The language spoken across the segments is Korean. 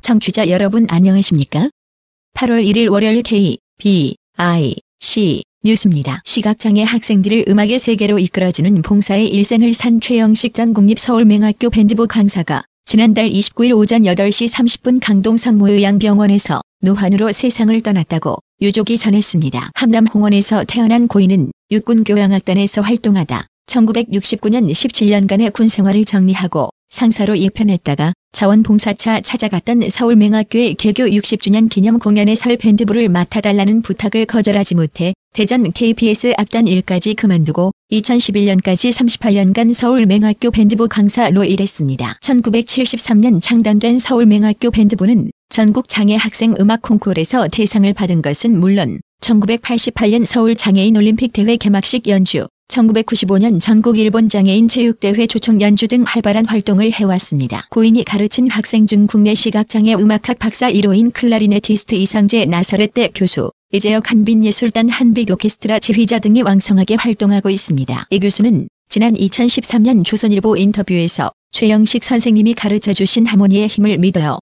청취자 여러분 안녕하십니까? 8월 1일 월요일 K, B, I, C 뉴스입니다. 시각장애 학생들을 음악의 세계로 이끌어주는 봉사의 일생을 산 최영식 전 국립서울맹학교 밴드부 강사가 지난달 29일 오전 8시 30분 강동 성모요양병원에서 노환으로 세상을 떠났다고 유족이 전했습니다. 함남 홍원에서 태어난 고인은 육군교향악단에서 활동하다 1969년 17년간의 군 생활을 정리하고 상사로 예편했다가 자원봉사차 찾아갔던 서울맹학교의 개교 60주년 기념 공연에 설 밴드부를 맡아달라는 부탁을 거절하지 못해 대전 KBS 악단 일까지 그만두고 2011년까지 38년간 서울맹학교 밴드부 강사로 일했습니다. 1973년 창단된 서울맹학교 밴드부는 전국 장애 학생 음악 콩쿠르에서 대상을 받은 것은 물론 1988년 서울 장애인 올림픽 대회 개막식 연주, 1995년 전국 일본 장애인 체육대회 초청 연주 등 활발한 활동을 해왔습니다. 고인이 가르친 학생 중 국내 시각장애 음악학 박사 1호인 클라리네티스트 이상재 나사렛대 교수, 이재혁 한빛예술단 한빛 오케스트라 지휘자 등이 왕성하게 활동하고 있습니다. 이 교수는 지난 2013년 조선일보 인터뷰에서 최영식 선생님이 가르쳐 주신 하모니의 힘을 믿어요.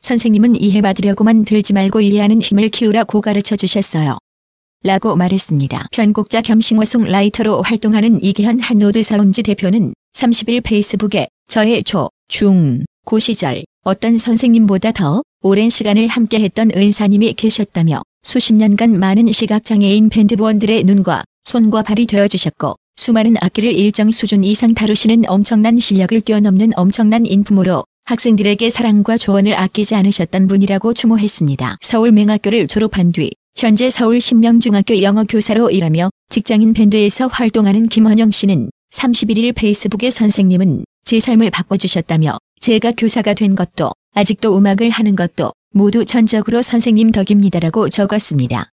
선생님은 이해받으려고만 들지 말고 이해하는 힘을 키우라고 가르쳐 주셨어요. 라고 말했습니다. 편곡자 겸 싱어송라이터로 활동하는 이기현 한노드 사운지 대표는 30일 페이스북에 저의 초, 중, 고 시절 어떤 선생님보다 더 오랜 시간을 함께했던 은사님이 계셨다며 수십 년간 많은 시각장애인 밴드부원들의 눈과 손과 발이 되어주셨고 수많은 악기를 일정 수준 이상 다루시는 엄청난 실력을 뛰어넘는 엄청난 인품으로 학생들에게 사랑과 조언을 아끼지 않으셨던 분이라고 추모했습니다. 서울맹학교를 졸업한 뒤 현재 서울 신명중학교 영어교사로 일하며 직장인 밴드에서 활동하는 김헌영 씨는 31일 페이스북에 선생님은 제 삶을 바꿔주셨다며 제가 교사가 된 것도 아직도 음악을 하는 것도 모두 전적으로 선생님 덕입니다라고 적었습니다.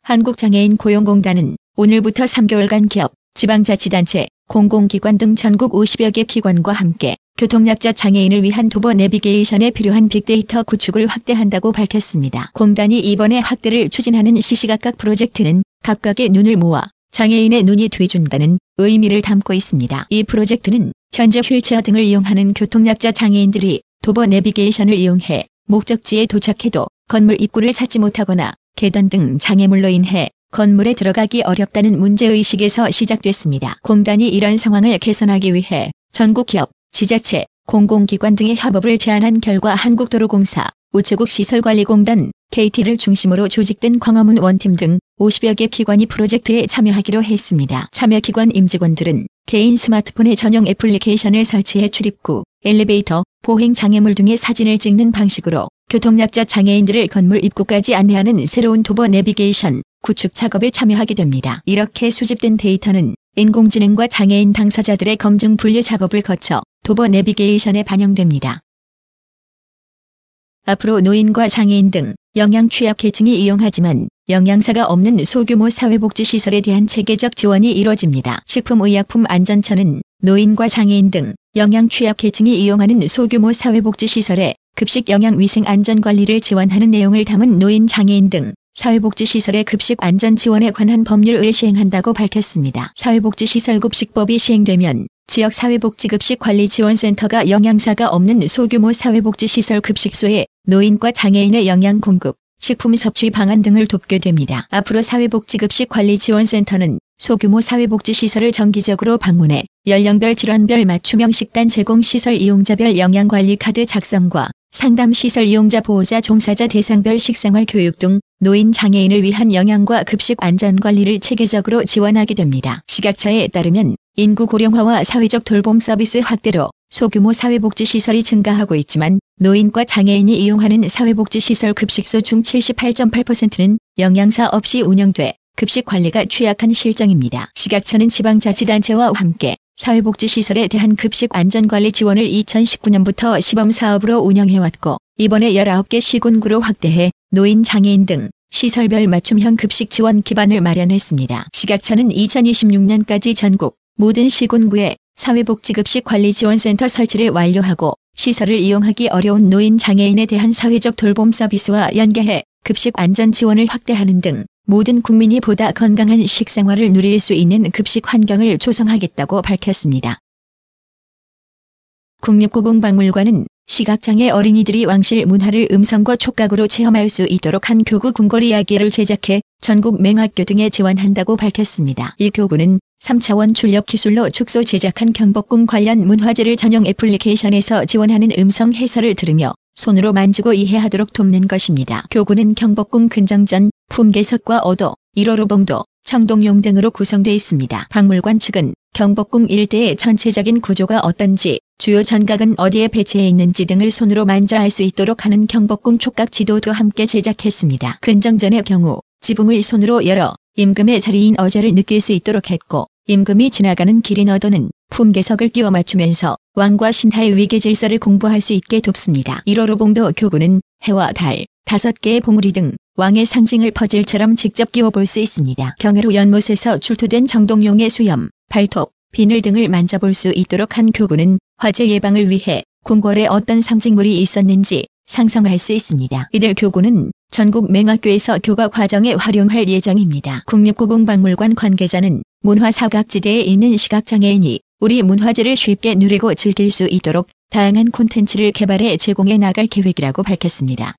한국장애인 고용공단은 오늘부터 3개월간 기업, 지방자치단체, 공공기관 등 전국 50여 개 기관과 함께 교통약자 장애인을 위한 도보 내비게이션에 필요한 빅데이터 구축을 확대한다고 밝혔습니다. 공단이 이번에 확대를 추진하는 시시각각 프로젝트는 각각의 눈을 모아 장애인의 눈이 돼준다는 의미를 담고 있습니다. 이 프로젝트는 현재 휠체어 등을 이용하는 교통약자 장애인들이 도보 내비게이션을 이용해 목적지에 도착해도 건물 입구를 찾지 못하거나 계단 등 장애물로 인해 건물에 들어가기 어렵다는 문제의식에서 시작됐습니다. 공단이 이런 상황을 개선하기 위해 전국 기업, 지자체, 공공기관 등의 협업을 제안한 결과 한국도로공사, 우체국 시설관리공단, KT를 중심으로 조직된 광화문 원팀 등 50여 개 기관이 프로젝트에 참여하기로 했습니다. 참여기관 임직원들은 개인 스마트폰에 전용 애플리케이션을 설치해 출입구, 엘리베이터, 보행 장애물 등의 사진을 찍는 방식으로 교통약자 장애인들을 건물 입구까지 안내하는 새로운 도보 내비게이션 구축 작업에 참여하게 됩니다. 이렇게 수집된 데이터는 인공지능과 장애인 당사자들의 검증 분류 작업을 거쳐 도보 내비게이션에 반영됩니다. 앞으로 노인과 장애인 등 영양 취약계층이 이용하지만 영양사가 없는 소규모 사회복지시설에 대한 체계적 지원이 이뤄집니다. 식품의약품안전처는 노인과 장애인 등 영양 취약계층이 이용하는 소규모 사회복지시설에 급식 영양위생 안전관리를 지원하는 내용을 담은 노인 장애인 등 사회복지시설의 급식 안전 지원에 관한 법률을 시행한다고 밝혔습니다. 사회복지시설 급식법이 시행되면 지역 사회복지급식관리지원센터가 영양사가 없는 소규모 사회복지시설 급식소에 노인과 장애인의 영양 공급, 식품 섭취 방안 등을 돕게 됩니다. 앞으로 사회복지급식관리지원센터는 소규모 사회복지시설을 정기적으로 방문해 연령별 질환별 맞춤형 식단 제공 시설 이용자별 영양관리 카드 작성과 상담시설 이용자 보호자 종사자 대상별 식생활 교육 등 노인 장애인을 위한 영양과 급식 안전관리를 체계적으로 지원하게 됩니다. 시각처에 따르면 인구 고령화와 사회적 돌봄 서비스 확대로 소규모 사회복지시설이 증가하고 있지만 노인과 장애인이 이용하는 사회복지시설 급식소 중 78.8%는 영양사 없이 운영돼 급식 관리가 취약한 실정입니다. 시각처는 지방자치단체와 함께 사회복지시설에 대한 급식 안전관리 지원을 2019년부터 시범사업으로 운영해왔고 이번에 19개 시군구로 확대해 노인 장애인 등 시설별 맞춤형 급식 지원 기반을 마련했습니다. 시각처는 2026년까지 전국 모든 시군구에 사회복지급식 관리지원센터 설치를 완료하고 시설을 이용하기 어려운 노인 장애인에 대한 사회적 돌봄 서비스와 연계해 급식 안전 지원을 확대하는 등 모든 국민이 보다 건강한 식생활을 누릴 수 있는 급식 환경을 조성하겠다고 밝혔습니다. 국립고궁박물관은 시각장애 어린이들이 왕실 문화를 음성과 촉각으로 체험할 수 있도록 한 교구 궁궐 이야기를 제작해 전국 맹학교 등에 지원한다고 밝혔습니다. 이 교구는 3차원 출력 기술로 축소 제작한 경복궁 관련 문화재를 전용 애플리케이션에서 지원하는 음성 해설을 들으며 손으로 만지고 이해하도록 돕는 것입니다. 교구는 경복궁 근정전, 품계석과 어도, 1호로 봉도, 청동용 등으로 구성되어 있습니다. 박물관 측은 경복궁 일대의 전체적인 구조가 어떤지, 주요 전각은 어디에 배치해 있는지 등을 손으로 만져 알 수 있도록 하는 경복궁 촉각 지도도 함께 제작했습니다. 근정전의 경우 지붕을 손으로 열어 임금의 자리인 어제를 느낄 수 있도록 했고 임금이 지나가는 길인 어도는 품계석을 끼워 맞추면서 왕과 신하의 위계 질서를 공부할 수 있게 돕습니다. 1호로 봉도 교구는 해와 달, 다섯 개의 봉우리 등 왕의 상징을 퍼즐처럼 직접 끼워 볼 수 있습니다. 경회로 연못에서 출토된 정동용의 수염, 발톱, 비늘 등을 만져볼 수 있도록 한 교구는 화재 예방을 위해 궁궐에 어떤 상징물이 있었는지 상상할 수 있습니다. 이들 교구는 전국 맹학교에서 교과 과정에 활용할 예정입니다. 국립고궁박물관 관계자는 문화사각지대에 있는 시각장애인이 우리 문화재를 쉽게 누리고 즐길 수 있도록 다양한 콘텐츠를 개발해 제공해 나갈 계획이라고 밝혔습니다.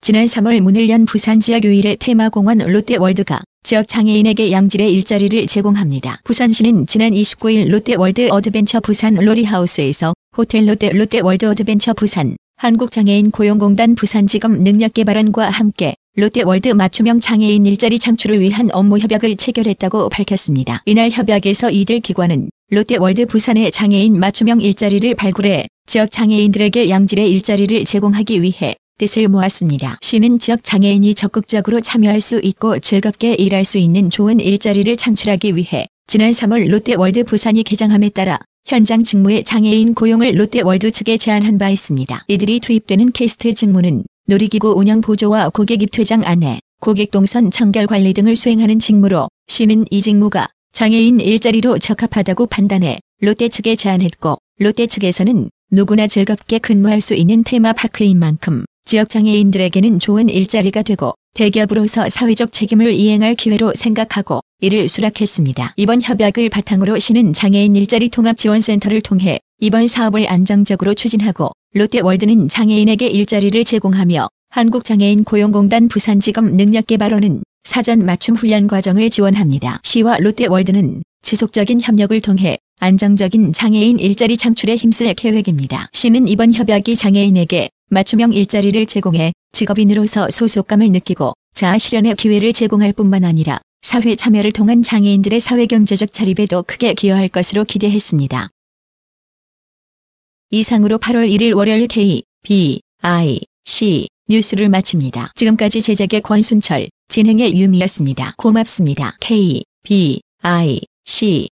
지난 3월 문을 연 부산 지역 유일의 테마공원 롯데월드가 지역 장애인에게 양질의 일자리를 제공합니다. 부산시는 지난 29일 롯데월드 어드벤처 부산 로리하우스에서 호텔 롯데 롯데월드 어드벤처 부산 한국장애인 고용공단 부산직업능력개발원과 함께 롯데월드 맞춤형 장애인 일자리 창출을 위한 업무 협약을 체결했다고 밝혔습니다. 이날 협약에서 이들 기관은 롯데월드 부산의 장애인 맞춤형 일자리를 발굴해 지역 장애인들에게 양질의 일자리를 제공하기 위해 뜻을 모았습니다. 시는 지역 장애인이 적극적으로 참여할 수 있고 즐겁게 일할 수 있는 좋은 일자리를 창출하기 위해 지난 3월 롯데월드 부산이 개장함에 따라 현장 직무의 장애인 고용을 롯데월드 측에 제안한 바 있습니다. 이들이 투입되는 캐스트 직무는 놀이기구 운영 보조와 고객 입퇴장 안내, 고객 동선 청결 관리 등을 수행하는 직무로 시는 이 직무가 장애인 일자리로 적합하다고 판단해 롯데 측에 제안했고 롯데 측에서는 누구나 즐겁게 근무할 수 있는 테마파크인 만큼 지역 장애인들에게는 좋은 일자리가 되고 대기업으로서 사회적 책임을 이행할 기회로 생각하고 이를 수락했습니다. 이번 협약을 바탕으로 시는 장애인 일자리 통합 지원센터를 통해 이번 사업을 안정적으로 추진하고 롯데월드는 장애인에게 일자리를 제공하며 한국장애인 고용공단 부산직업능력개발원은 사전 맞춤 훈련 과정을 지원합니다. 시와 롯데월드는 지속적인 협력을 통해 안정적인 장애인 일자리 창출에 힘쓸 계획입니다. 시는 이번 협약이 장애인에게 맞춤형 일자리를 제공해 직업인으로서 소속감을 느끼고 자아 실현의 기회를 제공할 뿐만 아니라 사회 참여를 통한 장애인들의 사회경제적 자립에도 크게 기여할 것으로 기대했습니다. 이상으로 8월 1일 월요일 K, B, I, C 뉴스를 마칩니다. 지금까지 제작의 권순철, 진행의 유미였습니다. 고맙습니다. K, B, I, C